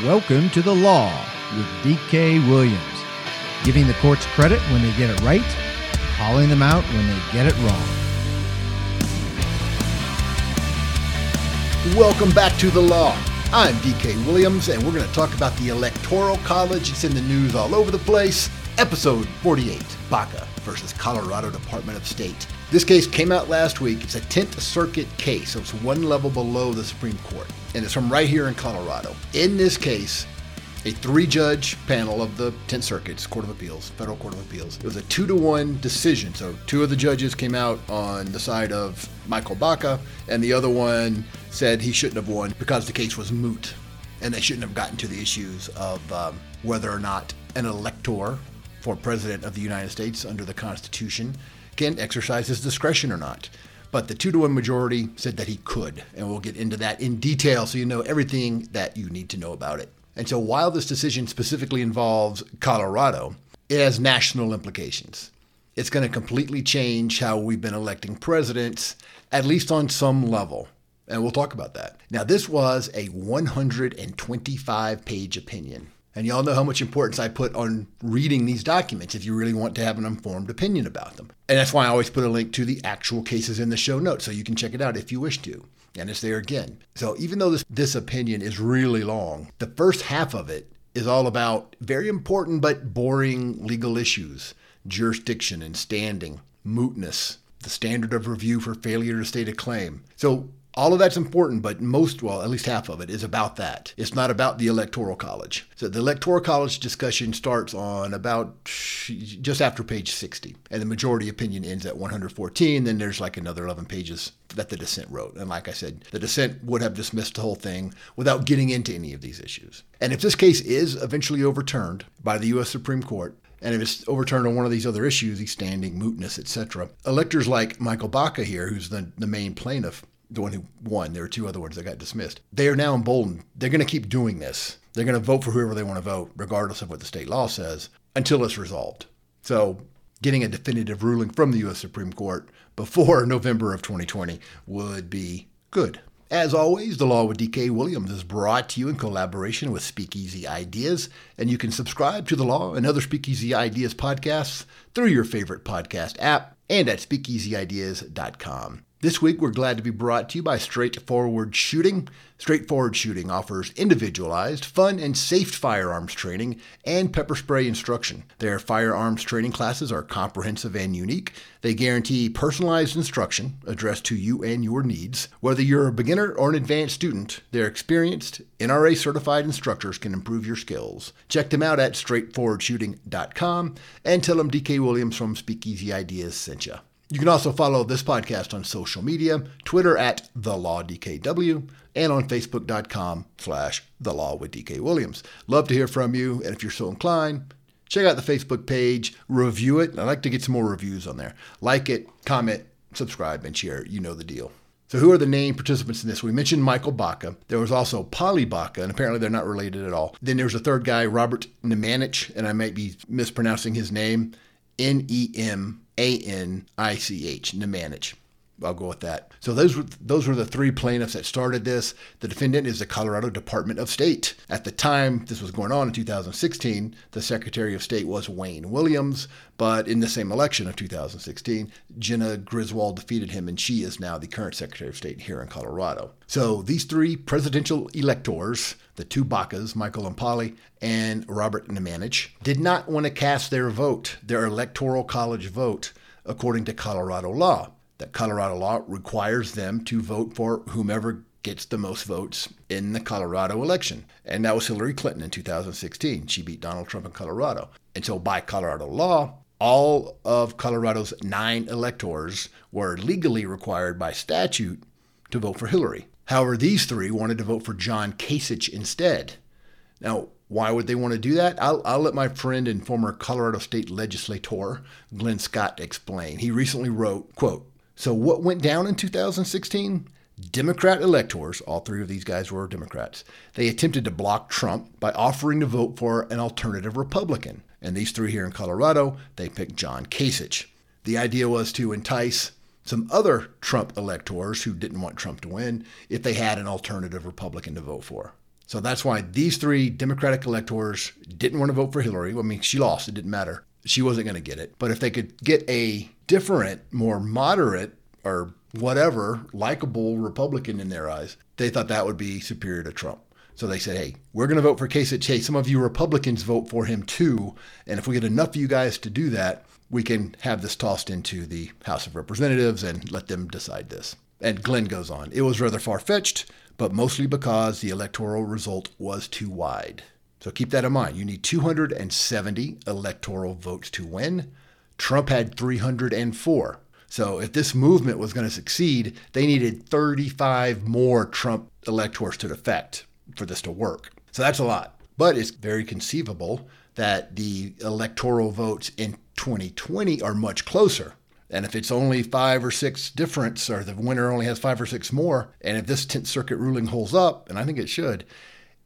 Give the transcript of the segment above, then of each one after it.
Welcome to the law with DK Williams, giving the courts credit when they get it right, calling them out when they get it wrong. Welcome back to the law. I'm DK Williams, and we're going to talk about the Electoral College. It's in the news all over the place. Episode 48 Baca versus Colorado Department of State. This case came out last week. It's a 10th Circuit case, so it's one level below the Supreme Court and it's from right here in Colorado. In this case, a three judge panel of the 10th Circuit's Court of Appeals, Federal Court of Appeals. It was a two to one decision. So two of the judges came out on the side of Michael Baca, and the other one said he shouldn't have won because the case was moot. And they shouldn't have gotten to the issues of um, whether or not an elector for President of the United States under the Constitution can exercise his discretion or not. But the two to one majority said that he could, and we'll get into that in detail so you know everything that you need to know about it. And so while this decision specifically involves Colorado, it has national implications. It's going to completely change how we've been electing presidents, at least on some level. And we'll talk about that. Now, this was a 125 page opinion. And y'all know how much importance I put on reading these documents if you really want to have an informed opinion about them. And that's why I always put a link to the actual cases in the show notes so you can check it out if you wish to. And it's there again. So even though this, this opinion is really long, the first half of it is all about very important but boring legal issues jurisdiction and standing, mootness, the standard of review for failure to state a claim. So all of that's important, but most, well, at least half of it is about that. It's not about the Electoral College. So the Electoral College discussion starts on about just after page 60, and the majority opinion ends at 114. Then there's like another 11 pages that the dissent wrote. And like I said, the dissent would have dismissed the whole thing without getting into any of these issues. And if this case is eventually overturned by the U.S. Supreme Court, and if it's overturned on one of these other issues, he's standing, mootness, etc., electors like Michael Baca here, who's the, the main plaintiff, the one who won. There were two other ones that got dismissed. They are now emboldened. They're going to keep doing this. They're going to vote for whoever they want to vote, regardless of what the state law says, until it's resolved. So, getting a definitive ruling from the U.S. Supreme Court before November of 2020 would be good. As always, The Law with DK Williams is brought to you in collaboration with Speakeasy Ideas, and you can subscribe to The Law and other Speakeasy Ideas podcasts through your favorite podcast app and at speakeasyideas.com. This week, we're glad to be brought to you by Straightforward Shooting. Straightforward Shooting offers individualized, fun, and safe firearms training and pepper spray instruction. Their firearms training classes are comprehensive and unique. They guarantee personalized instruction addressed to you and your needs. Whether you're a beginner or an advanced student, their experienced, NRA certified instructors can improve your skills. Check them out at straightforwardshooting.com and tell them DK Williams from Speakeasy Ideas sent you. You can also follow this podcast on social media, Twitter at TheLawDKW, and on Facebook.com slash The Law with DK Williams. Love to hear from you, and if you're so inclined, check out the Facebook page, review it. I'd like to get some more reviews on there. Like it, comment, subscribe, and share. You know the deal. So, who are the named participants in this? We mentioned Michael Baca. There was also Polly Baca, and apparently they're not related at all. Then there's a third guy, Robert Nemanich, and I might be mispronouncing his name N E M a N I C H, Nemanich. I'll go with that. So those were those were the three plaintiffs that started this. The defendant is the Colorado Department of State. At the time this was going on in 2016, the Secretary of State was Wayne Williams, but in the same election of 2016, Jena Griswold defeated him, and she is now the current Secretary of State here in Colorado. So these three presidential electors, the two Bacas, Michael and Polly, and Robert Nemanich, did not want to cast their vote, their electoral college vote, according to Colorado law that Colorado law requires them to vote for whomever gets the most votes in the Colorado election. And that was Hillary Clinton in 2016. She beat Donald Trump in Colorado. And so, by Colorado law, all of Colorado's nine electors were legally required by statute to vote for Hillary. However, these three wanted to vote for John Kasich instead. Now, why would they want to do that? I'll, I'll, let my friend and former Colorado state legislator, Glenn Scott, explain. He recently wrote, quote, so, what went down in 2016? Democrat electors, all three of these guys were Democrats, they attempted to block Trump by offering to vote for an alternative Republican. And these three here in Colorado, they picked John Kasich. The idea was to entice some other Trump electors who didn't want Trump to win if they had an alternative Republican to vote for. So that's why these three Democratic electors didn't want to vote for Hillary. I mean, she lost, it didn't matter. She wasn't going to get it. But if they could get a different, more moderate, or whatever, likable Republican in their eyes, they thought that would be superior to Trump. So they said, hey, we're going to vote for Kasich. Hey, some of you Republicans vote for him too. And if we get enough of you guys to do that, we can have this tossed into the House of Representatives and let them decide this. And Glenn goes on. It was rather far fetched, but mostly because the electoral result was too wide. So keep that in mind. You need 270 electoral votes to win. Trump had 304. So if this movement was going to succeed, they needed 35 more Trump electors to defect for this to work. So that's a lot. But it's very conceivable that the electoral votes in 2020 are much closer. And if it's only five or six difference, or the winner only has five or six more, and if this 10th Circuit ruling holds up, and I think it should,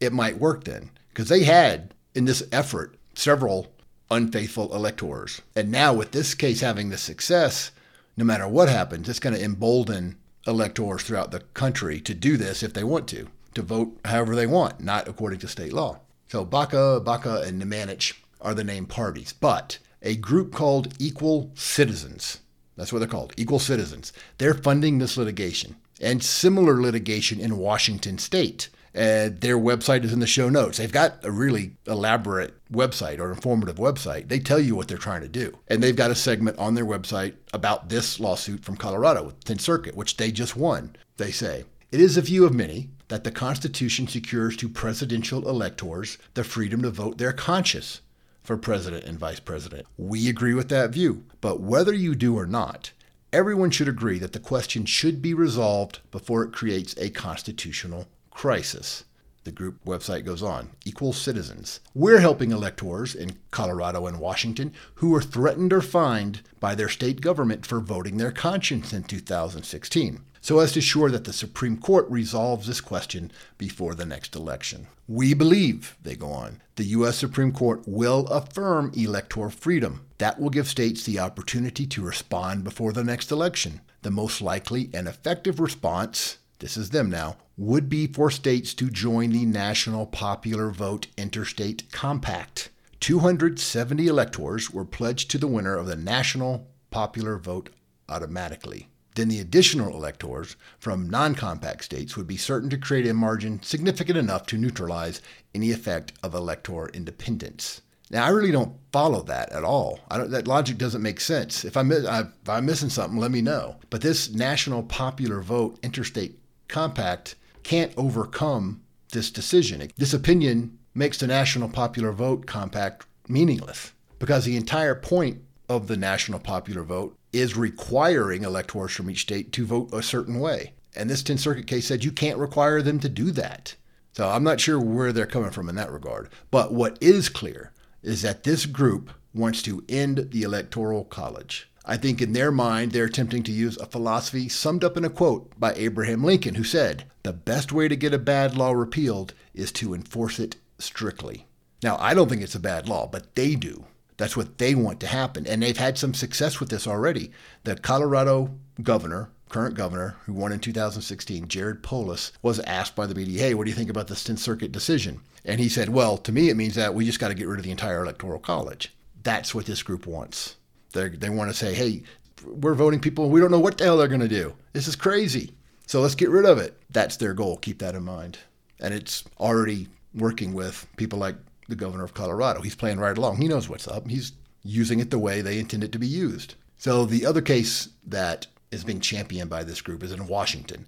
it might work then. Because they had, in this effort, several unfaithful electors. And now, with this case having the success, no matter what happens, it's going to embolden electors throughout the country to do this if they want to, to vote however they want, not according to state law. So Baca, Baca, and Nemanich are the named parties, but a group called Equal Citizens, that's what they're called, Equal Citizens, they're funding this litigation and similar litigation in Washington state. And their website is in the show notes. They've got a really elaborate website or informative website. They tell you what they're trying to do. And they've got a segment on their website about this lawsuit from Colorado with 10th Circuit, which they just won. They say, It is a view of many that the Constitution secures to presidential electors the freedom to vote their conscience for president and vice president. We agree with that view. But whether you do or not, everyone should agree that the question should be resolved before it creates a constitutional crisis. The group website goes on Equal Citizens. We're helping electors in Colorado and Washington who were threatened or fined by their state government for voting their conscience in 2016 so as to ensure that the Supreme Court resolves this question before the next election. We believe, they go on, the U.S. Supreme Court will affirm electoral freedom. That will give states the opportunity to respond before the next election. The most likely and effective response this is them now, would be for states to join the National Popular Vote Interstate Compact. 270 electors were pledged to the winner of the National Popular Vote automatically. Then the additional electors from non compact states would be certain to create a margin significant enough to neutralize any effect of elector independence. Now, I really don't follow that at all. that logic doesn't make sense. If I'm, if I'm missing something, let me know. But this national popular vote interstate compact can't overcome this decision. This opinion makes the National Popular Vote Compact meaningless because the entire point of the National Popular Vote is requiring electors from each state to vote a certain way. And this 10th Circuit case said you can't require them to do that. So I'm not sure where they're coming from in that regard. But what is clear is that this group wants to end the Electoral College. I think in their mind, they're attempting to use a philosophy summed up in a quote by Abraham Lincoln, who said, The best way to get a bad law repealed is to enforce it strictly. Now, I don't think it's a bad law, but they do. That's what they want to happen. And they've had some success with this already. The Colorado governor, current governor, who won in 2016, Jared Polis, was asked by the media, Hey, what do you think about the 10th Circuit decision? And he said, Well, to me, it means that we just got to get rid of the entire Electoral College. That's what this group wants. They they want to say, hey, we're voting people. We don't know what the hell they're going to do. This is crazy. So let's get rid of it. That's their goal. Keep that in mind. And it's already working with people like the governor of Colorado. He's playing right along. He knows what's up. He's using it the way they intend it to be used. So the other case that is being championed by this group is in Washington.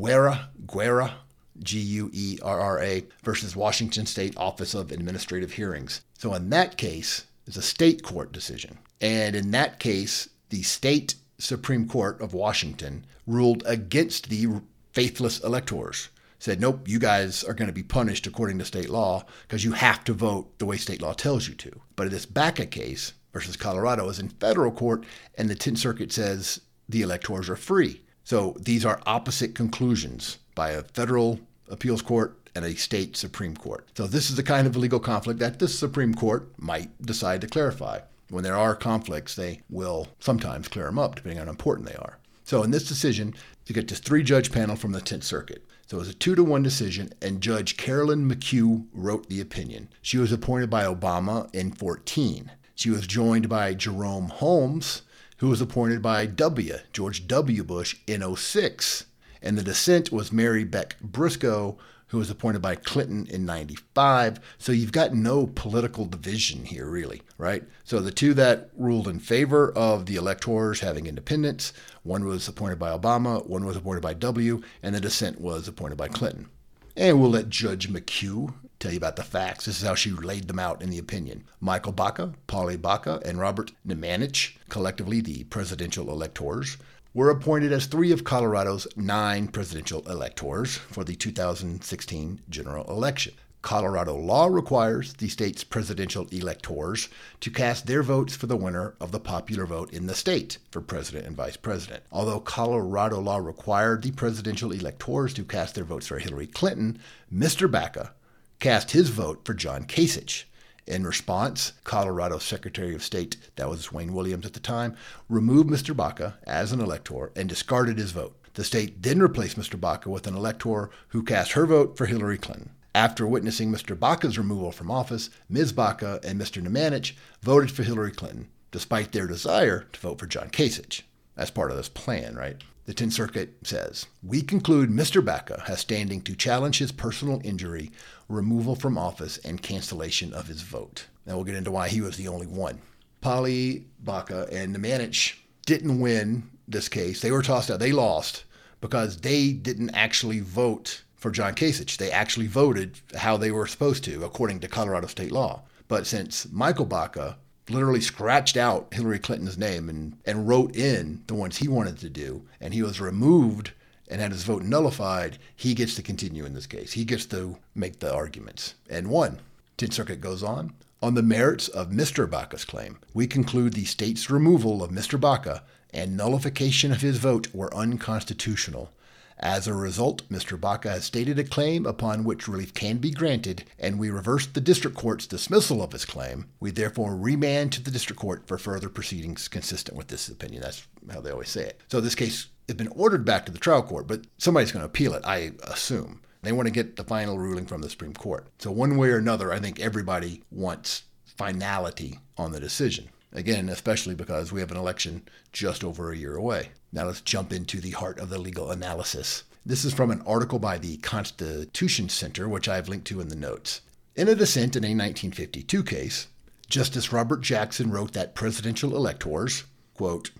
Guerra, Guerra, G U E R R A, versus Washington State Office of Administrative Hearings. So in that case, it's a state court decision. And in that case, the state Supreme Court of Washington ruled against the faithless electors. Said, nope, you guys are going to be punished according to state law because you have to vote the way state law tells you to. But this BACA case versus Colorado is in federal court, and the 10th Circuit says the electors are free. So these are opposite conclusions by a federal appeals court and a state Supreme Court. So this is the kind of legal conflict that the Supreme Court might decide to clarify. When there are conflicts, they will sometimes clear them up, depending on how important they are. So in this decision, you get this three judge panel from the 10th Circuit. So it was a two to one decision, and Judge Carolyn McHugh wrote the opinion. She was appointed by Obama in 14. She was joined by Jerome Holmes, who was appointed by W. George W. Bush in 06. And the dissent was Mary Beck Briscoe, who was appointed by Clinton in 95. So you've got no political division here, really, right? So the two that ruled in favor of the electors having independence, one was appointed by Obama, one was appointed by W, and the dissent was appointed by Clinton. And we'll let Judge McHugh tell you about the facts. This is how she laid them out in the opinion. Michael Baca, Polly Baca, and Robert Nemanich, collectively the presidential electors, were appointed as three of Colorado's nine presidential electors for the 2016 general election. Colorado law requires the state's presidential electors to cast their votes for the winner of the popular vote in the state for president and vice president. Although Colorado law required the presidential electors to cast their votes for Hillary Clinton, Mr. Baca cast his vote for John Kasich. In response, Colorado Secretary of State, that was Wayne Williams at the time, removed Mr. Baca as an elector and discarded his vote. The state then replaced Mr. Baca with an elector who cast her vote for Hillary Clinton. After witnessing Mr. Baca's removal from office, Ms. Baca and Mr. Nemanich voted for Hillary Clinton, despite their desire to vote for John Kasich. That's part of this plan, right? The 10th Circuit says, We conclude Mr. Baca has standing to challenge his personal injury, removal from office, and cancellation of his vote. Now we'll get into why he was the only one. Polly Baca and Nemanich didn't win this case. They were tossed out. They lost because they didn't actually vote for John Kasich. They actually voted how they were supposed to, according to Colorado state law. But since Michael Baca literally scratched out Hillary Clinton's name and, and wrote in the ones he wanted to do, and he was removed and had his vote nullified, he gets to continue in this case. He gets to make the arguments and won. 10th Circuit goes on. On the merits of Mr. Baca's claim, we conclude the state's removal of Mr. Baca and nullification of his vote were unconstitutional. As a result, Mr. Baca has stated a claim upon which relief can be granted, and we reversed the district court's dismissal of his claim. We therefore remand to the district court for further proceedings consistent with this opinion. That's how they always say it. So this case has been ordered back to the trial court, but somebody's going to appeal it, I assume. They want to get the final ruling from the Supreme Court. So, one way or another, I think everybody wants finality on the decision. Again, especially because we have an election just over a year away. Now let's jump into the heart of the legal analysis. This is from an article by the Constitution Center, which I've linked to in the notes. In a dissent in a 1952 case, Justice Robert Jackson wrote that presidential electors, quote,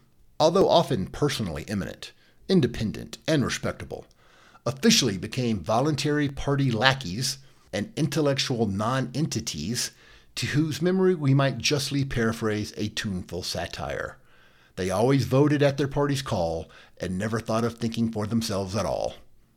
although often personally eminent, independent, and respectable, officially became voluntary party lackeys and intellectual non-entities to whose memory we might justly paraphrase a tuneful satire. They always voted at their party's call and never thought of thinking for themselves at all.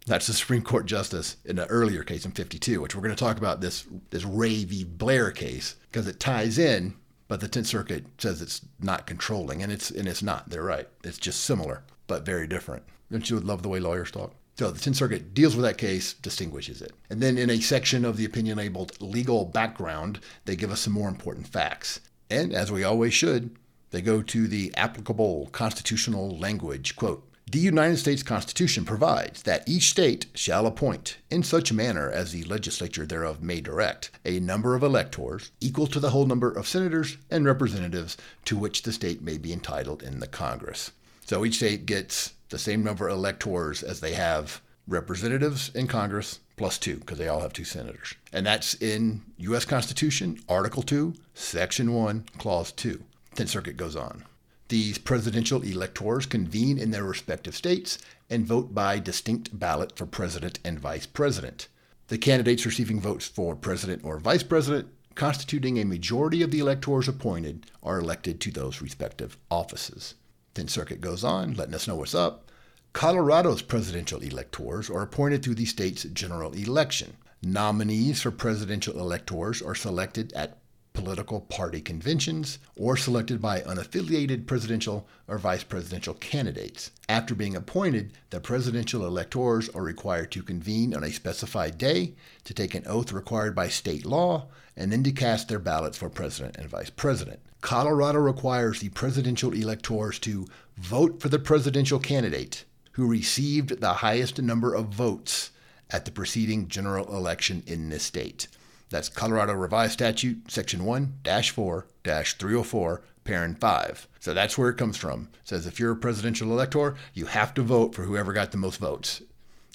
That's the Supreme Court justice in an earlier case in 52, which we're going to talk about this, this Ray v. Blair case because it ties in, but the 10th Circuit says it's not controlling, and it's, and it's not. They're right. It's just similar, but very different. Don't you love the way lawyers talk? So the 10th Circuit deals with that case, distinguishes it. And then in a section of the opinion labeled legal background, they give us some more important facts. And as we always should, they go to the applicable constitutional language. Quote, the United States Constitution provides that each state shall appoint, in such manner as the legislature thereof may direct, a number of electors equal to the whole number of senators and representatives to which the state may be entitled in the Congress. So each state gets the same number of electors as they have representatives in Congress plus two, because they all have two senators. And that's in U.S. Constitution, Article 2, Section 1, Clause 2. 10th Circuit goes on. These presidential electors convene in their respective states and vote by distinct ballot for president and vice president. The candidates receiving votes for president or vice president, constituting a majority of the electors appointed, are elected to those respective offices. 10th Circuit goes on, letting us know what's up. Colorado's presidential electors are appointed through the state's general election. Nominees for presidential electors are selected at political party conventions or selected by unaffiliated presidential or vice presidential candidates. After being appointed, the presidential electors are required to convene on a specified day, to take an oath required by state law, and then to cast their ballots for president and vice president. Colorado requires the presidential electors to vote for the presidential candidate who received the highest number of votes at the preceding general election in this state. That's Colorado Revised Statute, Section 1 4 304, Parent 5. So that's where it comes from. It says if you're a presidential elector, you have to vote for whoever got the most votes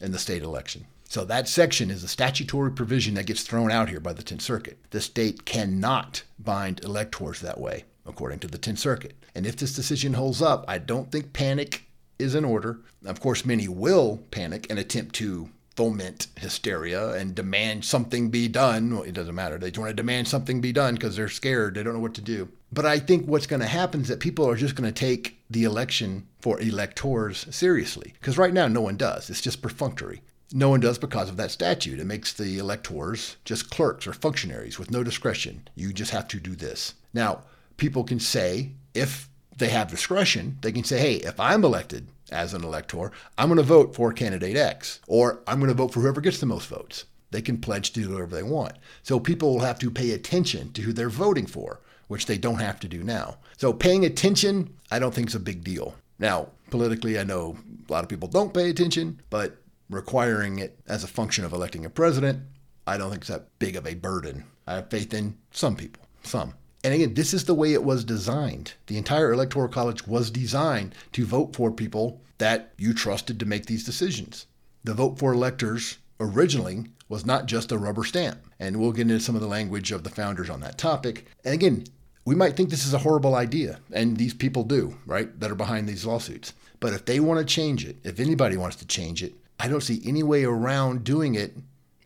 in the state election. So that section is a statutory provision that gets thrown out here by the 10th Circuit. The state cannot bind electors that way, according to the 10th Circuit. And if this decision holds up, I don't think panic is in order. Of course, many will panic and attempt to foment hysteria and demand something be done. Well, it doesn't matter. They just want to demand something be done because they're scared. They don't know what to do. But I think what's going to happen is that people are just going to take the election for electors seriously. Because right now, no one does. It's just perfunctory. No one does because of that statute. It makes the electors just clerks or functionaries with no discretion. You just have to do this. Now, people can say, if they have discretion, they can say, hey, if I'm elected as an elector, I'm going to vote for candidate X, or I'm going to vote for whoever gets the most votes. They can pledge to do whatever they want. So people will have to pay attention to who they're voting for, which they don't have to do now. So paying attention, I don't think is a big deal. Now, politically, I know a lot of people don't pay attention, but requiring it as a function of electing a president, I don't think it's that big of a burden. I have faith in some people, some. And again, this is the way it was designed. The entire Electoral College was designed to vote for people that you trusted to make these decisions. The vote for electors originally was not just a rubber stamp. And we'll get into some of the language of the founders on that topic. And again, we might think this is a horrible idea, and these people do, right, that are behind these lawsuits. But if they want to change it, if anybody wants to change it, I don't see any way around doing it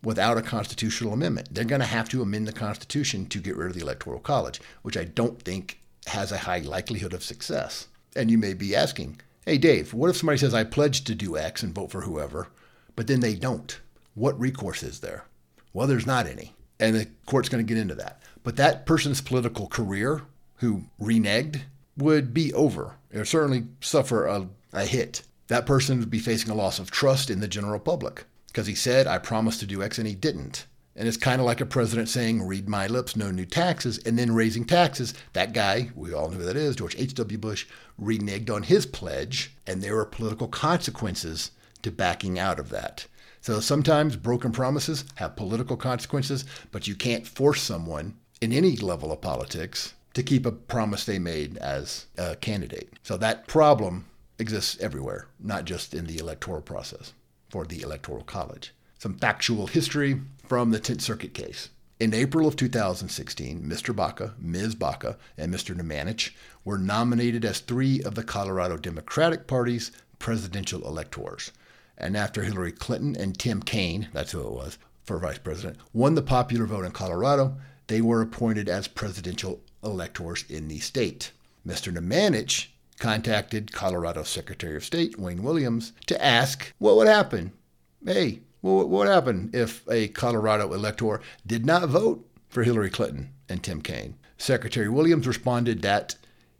without a constitutional amendment. They're going to have to amend the Constitution to get rid of the Electoral College, which I don't think has a high likelihood of success. And you may be asking, hey, Dave, what if somebody says, I pledge to do X and vote for whoever, but then they don't? What recourse is there? Well, there's not any. And the court's going to get into that. But that person's political career who reneged would be over, or certainly suffer a, a hit. That person would be facing a loss of trust in the general public because he said, I promised to do X and he didn't. And it's kind of like a president saying, read my lips, no new taxes, and then raising taxes. That guy, we all know who that is, George H.W. Bush, reneged on his pledge, and there were political consequences to backing out of that. So sometimes broken promises have political consequences, but you can't force someone in any level of politics to keep a promise they made as a candidate. So that problem exists everywhere, not just in the electoral process for the Electoral College. Some factual history from the 10th Circuit case. In April of 2016, Mr. Baca, Ms. Baca, and Mr. Nemanich were nominated as three of the Colorado Democratic Party's presidential electors. And after Hillary Clinton and Tim Kaine, that's who it was, for vice president, won the popular vote in Colorado, they were appointed as presidential electors in the state. Mr. Nemanich contacted Colorado Secretary of State Wayne Williams to ask what would happen. Hey, what would happen if a Colorado elector did not vote for Hillary Clinton and Tim Kaine? Secretary Williams responded that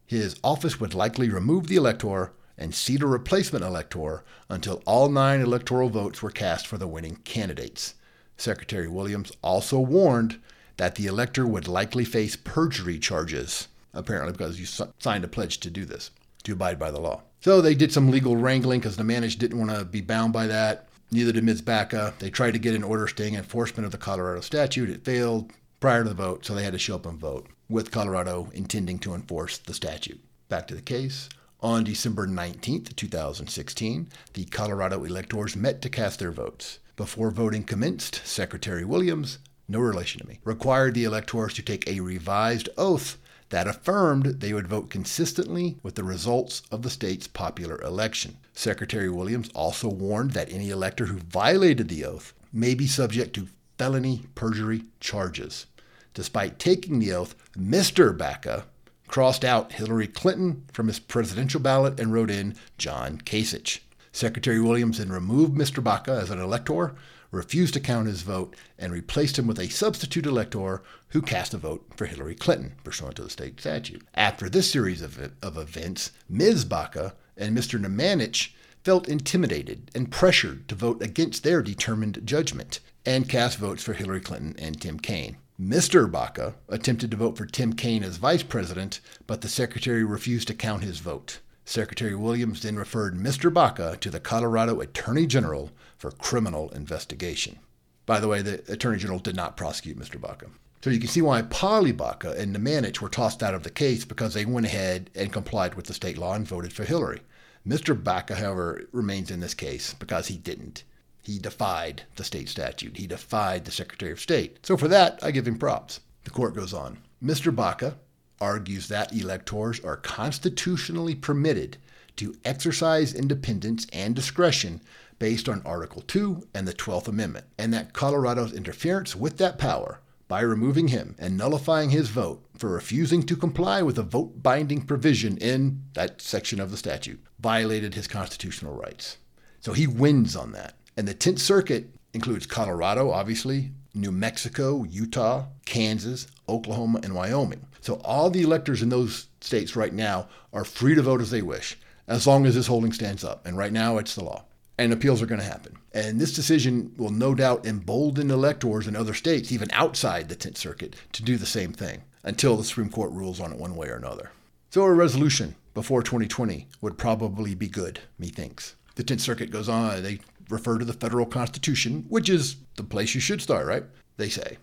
his office would likely remove the elector and seat a replacement elector until all nine electoral votes were cast for the winning candidates. Secretary Williams also warned that the elector would likely face perjury charges, apparently because you signed a pledge to do this to abide by the law. So they did some legal wrangling because the manager didn't want to be bound by that. Neither did Ms. Baca. They tried to get an order staying enforcement of the Colorado statute. It failed prior to the vote, so they had to show up and vote, with Colorado intending to enforce the statute. Back to the case. On December 19th, 2016, the Colorado electors met to cast their votes. Before voting commenced, Secretary Williams, no relation to me, required the electors to take a revised oath that affirmed they would vote consistently with the results of the state's popular election. Secretary Williams also warned that any elector who violated the oath may be subject to felony perjury charges. Despite taking the oath, Mr. Baca crossed out Hillary Clinton from his presidential ballot and wrote in John Kasich. Secretary Williams then removed Mr. Baca as an elector, refused to count his vote and replaced him with a substitute elector who cast a vote for Hillary Clinton, pursuant to the state statute. After this series of, of events, Ms. Baca and Mr. Nemanich felt intimidated and pressured to vote against their determined judgment and cast votes for Hillary Clinton and Tim Kaine. Mr. Baca attempted to vote for Tim Kaine as vice president, but the secretary refused to count his vote. Secretary Williams then referred Mr. Baca to the Colorado Attorney General for criminal investigation. By the way, the Attorney General did not prosecute Mr. Baca. So you can see why Polly Baca and Nemanich were tossed out of the case because they went ahead and complied with the state law and voted for Hillary. Mr. Baca, however, remains in this case because he didn't. He defied the state statute. He defied the Secretary of State. So for that, I give him props. The court goes on. Mr. Baca argues that electors are constitutionally permitted to exercise independence and discretion based on Article 2 and the 12th Amendment, and that Colorado's interference with that power by removing him and nullifying his vote for refusing to comply with a vote binding provision in that section of the statute violated his constitutional rights. So he wins on that. And the 10th Circuit includes Colorado, obviously, New Mexico, Utah, Kansas, Oklahoma, and Wyoming. So all the electors in those states right now are free to vote as they wish, as long as this holding stands up. And right now, it's the law. And appeals are going to happen. And this decision will no doubt embolden electors in other states, even outside the 10th Circuit, to do the same thing until the Supreme Court rules on it one way or another. So a resolution before 2020 would probably be good, methinks. The 10th Circuit goes on, they refer to the federal constitution, which is the place you should start, right? They say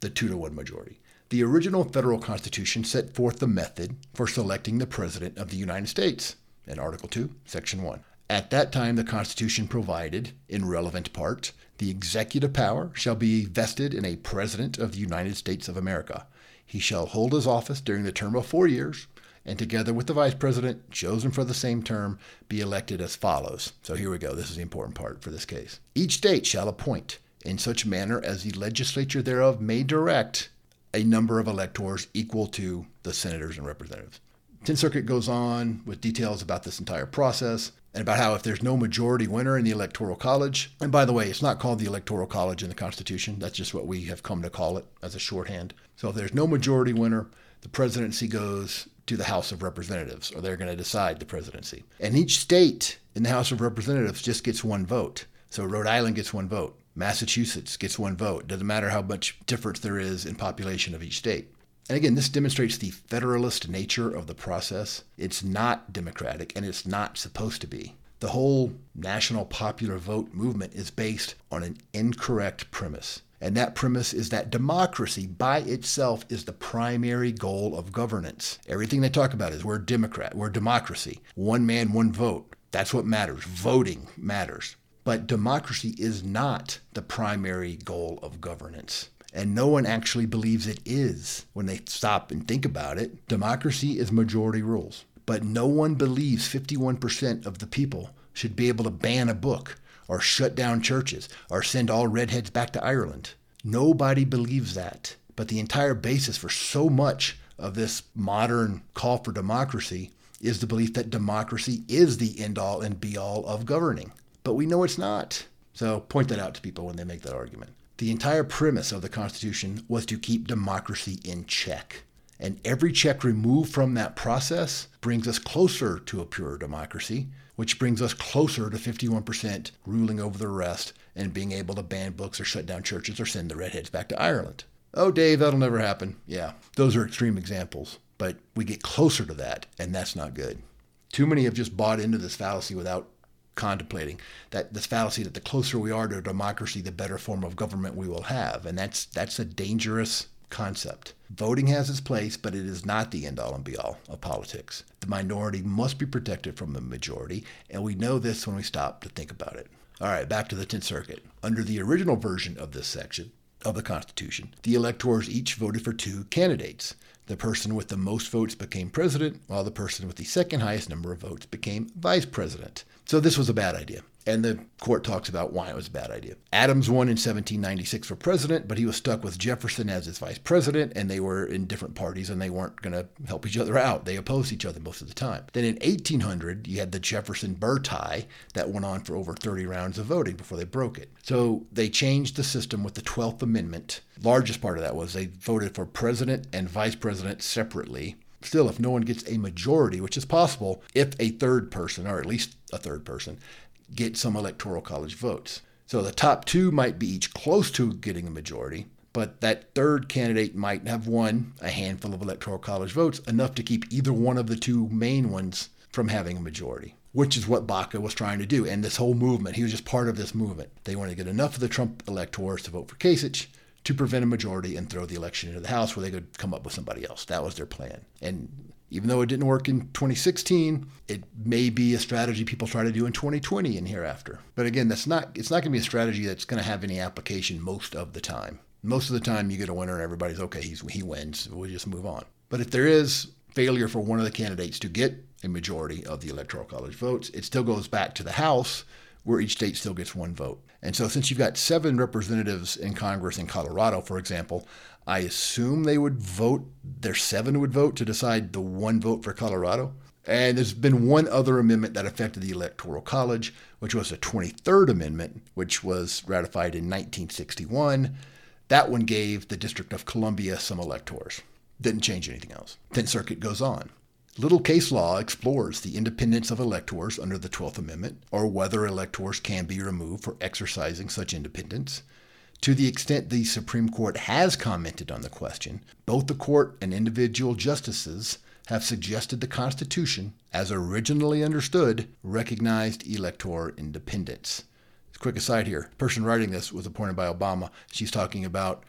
the two to one majority. The original federal constitution set forth the method for selecting the president of the United States in Article 2, Section 1. At that time, the Constitution provided, in relevant part, the executive power shall be vested in a President of the United States of America. He shall hold his office during the term of four years, and together with the Vice President, chosen for the same term, be elected as follows. So here we go. This is the important part for this case. Each state shall appoint, in such manner as the legislature thereof may direct, a number of electors equal to the senators and representatives. 10th Circuit goes on with details about this entire process and about how if there's no majority winner in the Electoral College, and by the way, it's not called the Electoral College in the Constitution, that's just what we have come to call it as a shorthand. So if there's no majority winner, the presidency goes to the House of Representatives, or they're going to decide the presidency. And each state in the House of Representatives just gets one vote. So Rhode Island gets one vote. Massachusetts gets one vote. Doesn't matter how much difference there is in population of each state. And again, this demonstrates the federalist nature of the process. It's not democratic and it's not supposed to be. The whole national popular vote movement is based on an incorrect premise. And that premise is that democracy by itself is the primary goal of governance. Everything they talk about is we're Democrat, we're democracy. One man, one vote. That's what matters. Voting matters. But democracy is not the primary goal of governance. And no one actually believes it is when they stop and think about it. Democracy is majority rules. But no one believes 51% of the people should be able to ban a book or shut down churches or send all redheads back to Ireland. Nobody believes that. But the entire basis for so much of this modern call for democracy is the belief that democracy is the end all and be all of governing. But we know it's not. So point that out to people when they make that argument. The entire premise of the Constitution was to keep democracy in check. And every check removed from that process brings us closer to a pure democracy, which brings us closer to 51% ruling over the rest and being able to ban books or shut down churches or send the redheads back to Ireland. Oh, Dave, that'll never happen. Yeah, those are extreme examples, but we get closer to that, and that's not good. Too many have just bought into this fallacy without contemplating that this fallacy that the closer we are to a democracy, the better form of government we will have, and that's that's a dangerous concept. Voting has its place, but it is not the end all and be all of politics. The minority must be protected from the majority, and we know this when we stop to think about it. All right, back to the 10th Circuit. Under the original version of this section of the Constitution, the electors each voted for two candidates. The person with the most votes became president, while the person with the second highest number of votes became vice president. So this was a bad idea. And the court talks about why it was a bad idea. Adams won in 1796 for president, but he was stuck with Jefferson as his vice president, and they were in different parties and they weren't going to help each other out. They opposed each other most of the time. Then in 1800, you had the Jefferson Burr tie that went on for over 30 rounds of voting before they broke it. So they changed the system with the 12th Amendment. Largest part of that was they voted for president and vice president separately still, if no one gets a majority, which is possible, if a third person, or at least a third person, get some electoral college votes. So the top two might be each close to getting a majority, but that third candidate might have won a handful of electoral college votes, enough to keep either one of the two main ones from having a majority, which is what Baca was trying to do. And this whole movement, he was just part of this movement. They wanted to get enough of the Trump electors to vote for Kasich to prevent a majority and throw the election into the House where they could come up with somebody else. That was their plan. And even though it didn't work in 2016, it may be a strategy people try to do in 2020 and hereafter. But again, that's not it's not going to be a strategy that's going to have any application most of the time. Most of the time, you get a winner and everybody's okay. He's, he wins. We'll just move on. But if there is failure for one of the candidates to get a majority of the electoral college votes, it still goes back to the House, where each state still gets one vote. And so, since you've got seven representatives in Congress in Colorado, for example, I assume they would vote, their seven would vote to decide the one vote for Colorado. And there's been one other amendment that affected the Electoral College, which was the 23rd Amendment, which was ratified in 1961. That one gave the District of Columbia some electors. Didn't change anything else. Tenth Circuit goes on. Little case law explores the independence of electors under the 12th Amendment, or whether electors can be removed for exercising such independence. To the extent the Supreme Court has commented on the question, both the court and individual justices have suggested the Constitution, as originally understood, recognized elector independence. Quick aside here person writing this was appointed by Obama. She's talking about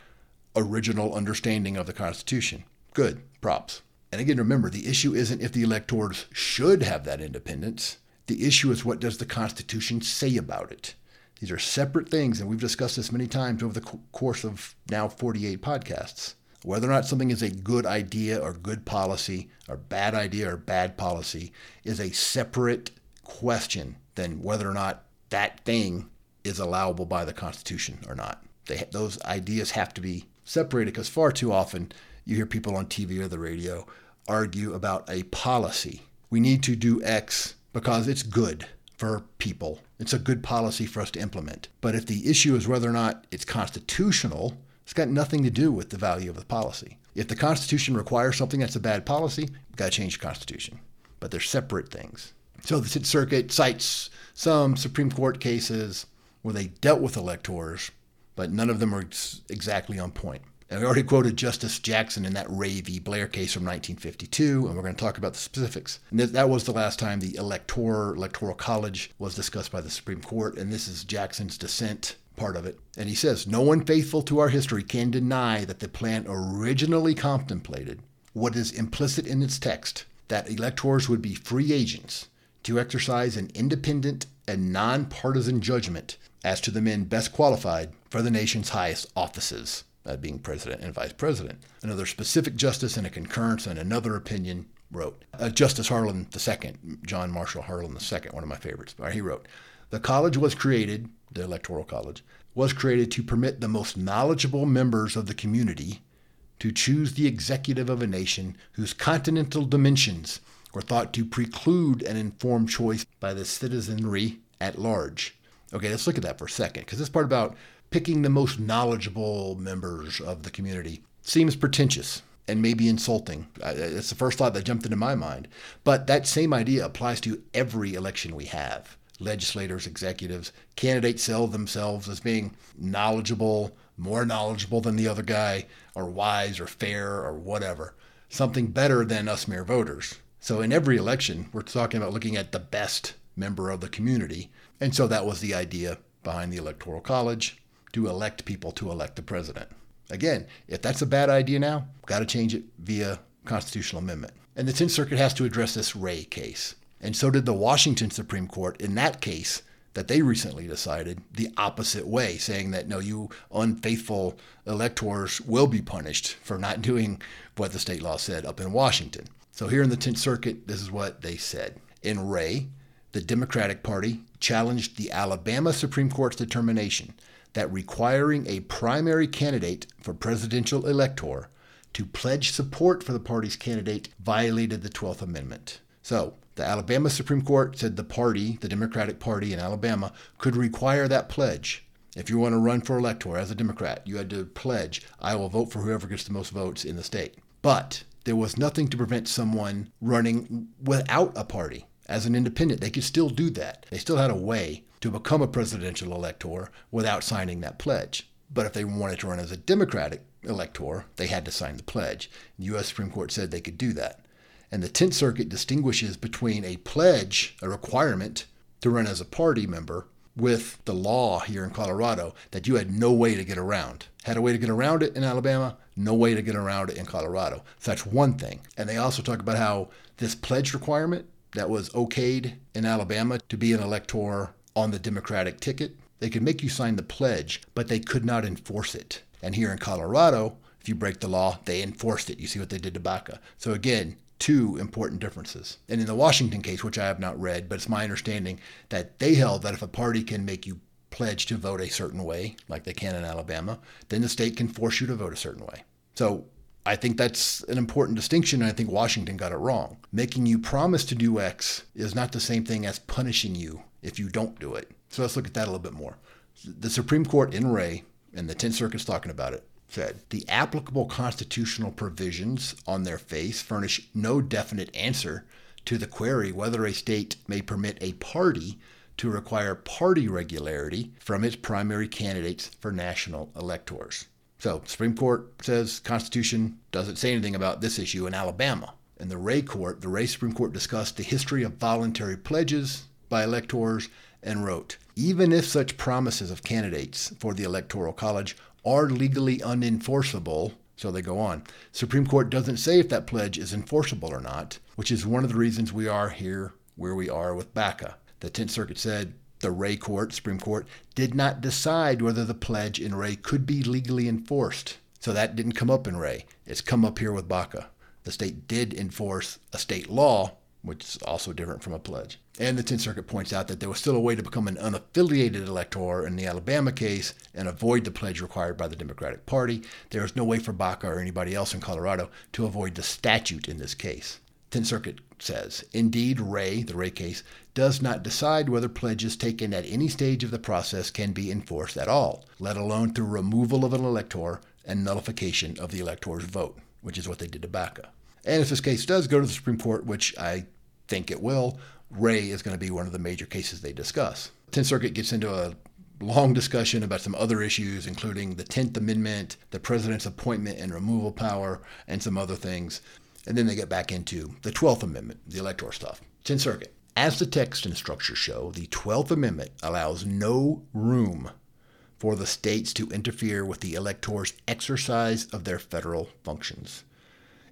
original understanding of the Constitution. Good, props. And again, remember, the issue isn't if the electors should have that independence. The issue is what does the Constitution say about it? These are separate things, and we've discussed this many times over the course of now 48 podcasts. Whether or not something is a good idea or good policy, or bad idea or bad policy, is a separate question than whether or not that thing is allowable by the Constitution or not. They, those ideas have to be separated because far too often you hear people on TV or the radio argue about a policy. We need to do X because it's good for people. It's a good policy for us to implement. But if the issue is whether or not it's constitutional, it's got nothing to do with the value of the policy. If the Constitution requires something that's a bad policy, we've got to change the Constitution. But they're separate things. So the Sixth Circuit cites some Supreme Court cases where they dealt with electors, but none of them are exactly on point. And we already quoted Justice Jackson in that Ray v. Blair case from 1952, and we're going to talk about the specifics. And that was the last time the elector, electoral college was discussed by the Supreme Court, and this is Jackson's dissent part of it. And he says, No one faithful to our history can deny that the plan originally contemplated what is implicit in its text that electors would be free agents to exercise an independent and nonpartisan judgment as to the men best qualified for the nation's highest offices uh, being president and vice president. Another specific justice in a concurrence and another opinion wrote. Uh, justice Harlan II, John Marshall Harlan II, one of my favorites, he wrote, The college was created, the Electoral College, was created to permit the most knowledgeable members of the community to choose the executive of a nation whose continental dimensions were thought to preclude an informed choice by the citizenry at large. Okay, let's look at that for a second, because this part about picking the most knowledgeable members of the community seems pretentious and maybe insulting. It's the first thought that jumped into my mind. But that same idea applies to every election we have. Legislators, executives, candidates sell themselves as being knowledgeable, more knowledgeable than the other guy, or wise or fair or whatever. Something better than us mere voters. So in every election, we're talking about looking at the best member of the community. And so that was the idea behind the Electoral College to elect people to elect the president. Again, if that's a bad idea now, got to change it via constitutional amendment. And the 10th Circuit has to address this Ray case. And so did the Washington Supreme Court in that case that they recently decided the opposite way, saying that no, you unfaithful electors will be punished for not doing what the state law said up in Washington. So here in the 10th Circuit, this is what they said. In Ray, the Democratic Party challenged the Alabama Supreme Court's determination that requiring a primary candidate for presidential elector to pledge support for the party's candidate violated the 12th Amendment. So, the Alabama Supreme Court said the party, the Democratic Party in Alabama, could require that pledge. If you want to run for elector as a Democrat, you had to pledge, I will vote for whoever gets the most votes in the state. But there was nothing to prevent someone running without a party. As an independent, they could still do that. They still had a way to become a presidential elector without signing that pledge. But if they wanted to run as a Democratic elector, they had to sign the pledge. The U.S. Supreme Court said they could do that. And the Tenth Circuit distinguishes between a pledge, a requirement to run as a party member, with the law here in Colorado that you had no way to get around. Had a way to get around it in Alabama, no way to get around it in Colorado. So that's one thing. And they also talk about how this pledge requirement that was okayed in Alabama to be an elector on the Democratic ticket, they could make you sign the pledge, but they could not enforce it. And here in Colorado, if you break the law, they enforced it. You see what they did to Baca. So again, two important differences. And in the Washington case, which I have not read, but it's my understanding that they held that if a party can make you pledge to vote a certain way, like they can in Alabama, then the state can force you to vote a certain way. So I think that's an important distinction, and I think Washington got it wrong. Making you promise to do X is not the same thing as punishing you if you don't do it. So let's look at that a little bit more. The Supreme Court in Ray, and the 10th Circuit's talking about it, said the applicable constitutional provisions on their face furnish no definite answer to the query whether a state may permit a party to require party regularity from its primary candidates for national electors. So, Supreme Court says Constitution doesn't say anything about this issue in Alabama. In the Ray Court, the Ray Supreme Court discussed the history of voluntary pledges by electors and wrote, even if such promises of candidates for the Electoral College are legally unenforceable, so they go on. Supreme Court doesn't say if that pledge is enforceable or not, which is one of the reasons we are here where we are with Baca. The Tenth Circuit said the Ray Court, Supreme Court, did not decide whether the pledge in Ray could be legally enforced. So that didn't come up in Ray. It's come up here with Baca. The state did enforce a state law, which is also different from a pledge. And the 10th Circuit points out that there was still a way to become an unaffiliated elector in the Alabama case and avoid the pledge required by the Democratic Party. There is no way for Baca or anybody else in Colorado to avoid the statute in this case. 10th Circuit says, indeed, Ray, the Ray case, does not decide whether pledges taken at any stage of the process can be enforced at all, let alone through removal of an elector and nullification of the elector's vote, which is what they did to Baca. And if this case does go to the Supreme Court, which I think it will, Ray is going to be one of the major cases they discuss. 10th Circuit gets into a long discussion about some other issues, including the 10th Amendment, the president's appointment and removal power, and some other things. And then they get back into the 12th Amendment, the electoral stuff. 10th Circuit. As the text and structure show, the 12th Amendment allows no room for the states to interfere with the electors' exercise of their federal functions.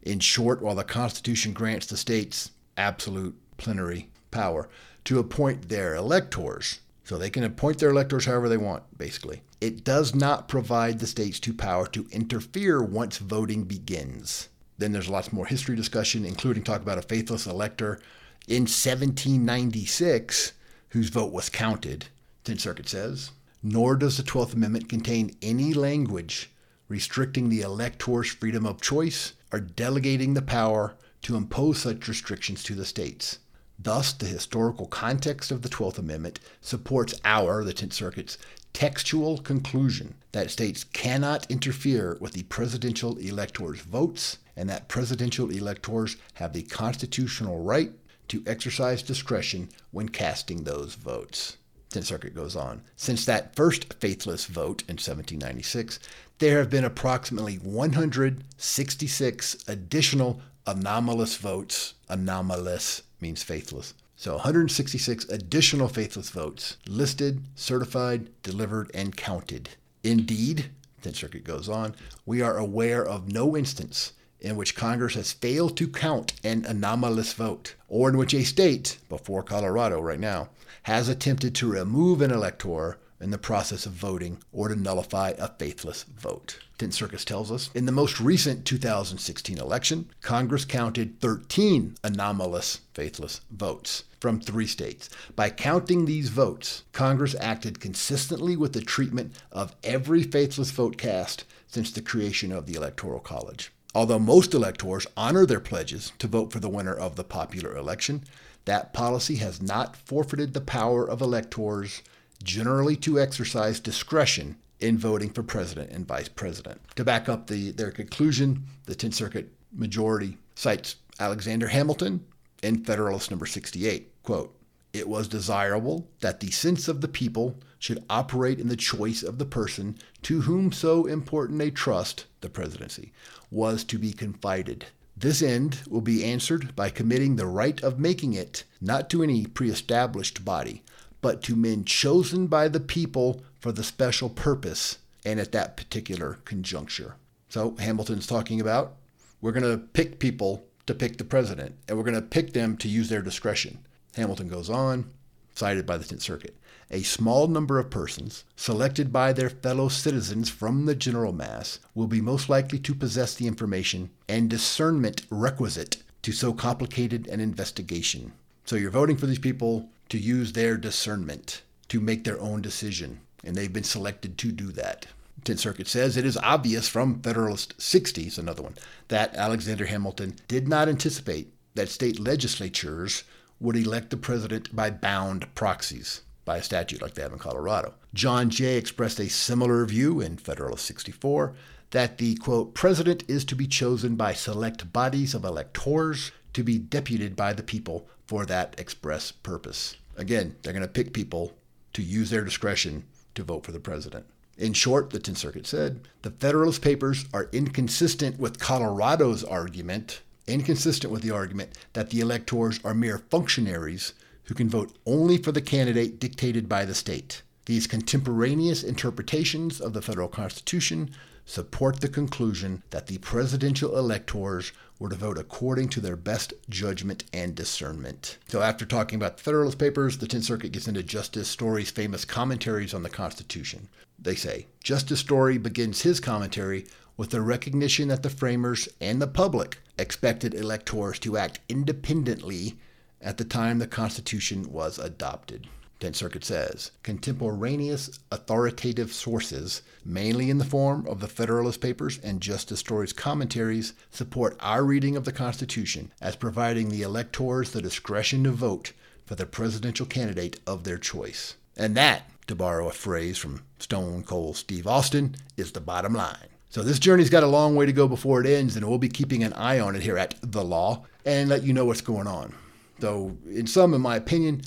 In short, while the Constitution grants the states absolute plenary power to appoint their electors, so they can appoint their electors however they want, basically, it does not provide the states to power to interfere once voting begins. Then there's lots more history discussion, including talk about a faithless elector in 1796 whose vote was counted, 10th Circuit says. Nor does the 12th Amendment contain any language restricting the elector's freedom of choice or delegating the power to impose such restrictions to the states. Thus, the historical context of the 12th Amendment supports our, the 10th Circuit's, textual conclusion that states cannot interfere with the presidential electors' votes and that presidential electors have the constitutional right to exercise discretion when casting those votes. 10th Circuit goes on. Since that first faithless vote in 1796, there have been approximately 166 additional anomalous votes. Anomalous means faithless. So 166 additional faithless votes listed, certified, delivered, and counted. Indeed, 10th Circuit goes on, we are aware of no instance in which Congress has failed to count an anomalous vote, or in which a state, before Colorado right now, has attempted to remove an elector in the process of voting or to nullify a faithless vote. Tenth Circuit tells us in the most recent 2016 election, Congress counted 13 anomalous faithless votes from three states. By counting these votes, Congress acted consistently with the treatment of every faithless vote cast since the creation of the Electoral College. Although most electors honor their pledges to vote for the winner of the popular election, that policy has not forfeited the power of electors generally to exercise discretion in voting for president and vice president. To back up the, their conclusion, the 10th Circuit majority cites Alexander Hamilton in Federalist number 68. Quote, it was desirable that the sense of the people should operate in the choice of the person to whom so important a trust, the presidency, was to be confided. This end will be answered by committing the right of making it not to any pre established body, but to men chosen by the people for the special purpose and at that particular conjuncture. So Hamilton's talking about we're going to pick people to pick the president, and we're going to pick them to use their discretion. Hamilton goes on, cited by the 10th Circuit. A small number of persons, selected by their fellow citizens from the general mass, will be most likely to possess the information and discernment requisite to so complicated an investigation. So you're voting for these people to use their discernment to make their own decision, and they've been selected to do that. 10th Circuit says it is obvious from Federalist 60s, another one, that Alexander Hamilton did not anticipate that state legislatures would elect the president by bound proxies by a statute like they have in Colorado. John Jay expressed a similar view in Federalist 64 that the quote president is to be chosen by select bodies of electors to be deputed by the people for that express purpose. Again, they're going to pick people to use their discretion to vote for the president. In short, the 10th Circuit said, the Federalist Papers are inconsistent with Colorado's argument, inconsistent with the argument that the electors are mere functionaries who can vote only for the candidate dictated by the state. These contemporaneous interpretations of the federal Constitution support the conclusion that the presidential electors were to vote according to their best judgment and discernment. So, after talking about the Federalist Papers, the 10th Circuit gets into Justice Story's famous commentaries on the Constitution. They say Justice Story begins his commentary with the recognition that the framers and the public expected electors to act independently at the time the Constitution was adopted. 10th Circuit says, contemporaneous authoritative sources, mainly in the form of the Federalist Papers and Justice Story's commentaries, support our reading of the Constitution as providing the electors the discretion to vote for the presidential candidate of their choice. And that, to borrow a phrase from Stone Cold Steve Austin, is the bottom line. So this journey's got a long way to go before it ends, and we'll be keeping an eye on it here at The Law and let you know what's going on. Though, in sum, in my opinion,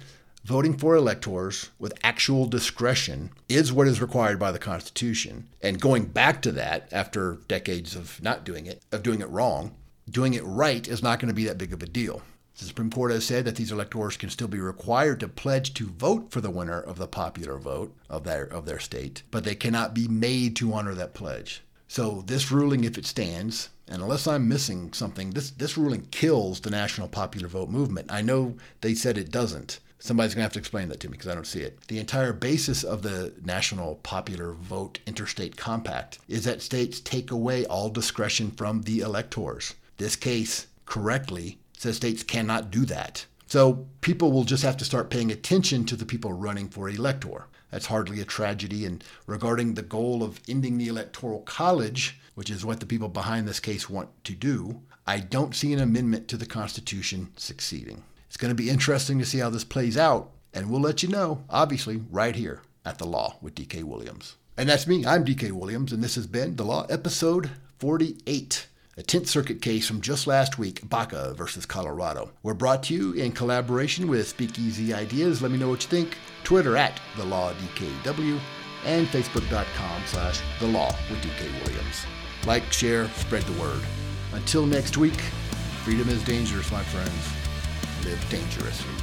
voting for electors with actual discretion is what is required by the Constitution. And going back to that after decades of not doing it, of doing it wrong, doing it right is not going to be that big of a deal. The Supreme Court has said that these electors can still be required to pledge to vote for the winner of the popular vote of their of their state, but they cannot be made to honor that pledge. So this ruling, if it stands, and unless I'm missing something, this this ruling kills the national popular vote movement. I know they said it doesn't, Somebody's going to have to explain that to me because I don't see it. The entire basis of the National Popular Vote Interstate Compact is that states take away all discretion from the electors. This case correctly says states cannot do that. So people will just have to start paying attention to the people running for elector. That's hardly a tragedy. And regarding the goal of ending the Electoral College, which is what the people behind this case want to do, I don't see an amendment to the Constitution succeeding. It's going to be interesting to see how this plays out, and we'll let you know, obviously, right here at The Law with DK Williams. And that's me. I'm DK Williams, and this has been The Law, episode 48, a 10th Circuit case from just last week, Baca versus Colorado. We're brought to you in collaboration with Speakeasy Ideas. Let me know what you think. Twitter at The Law DKW and Facebook.com slash The Law with DK Williams. Like, share, spread the word. Until next week, freedom is dangerous, my friends live dangerously.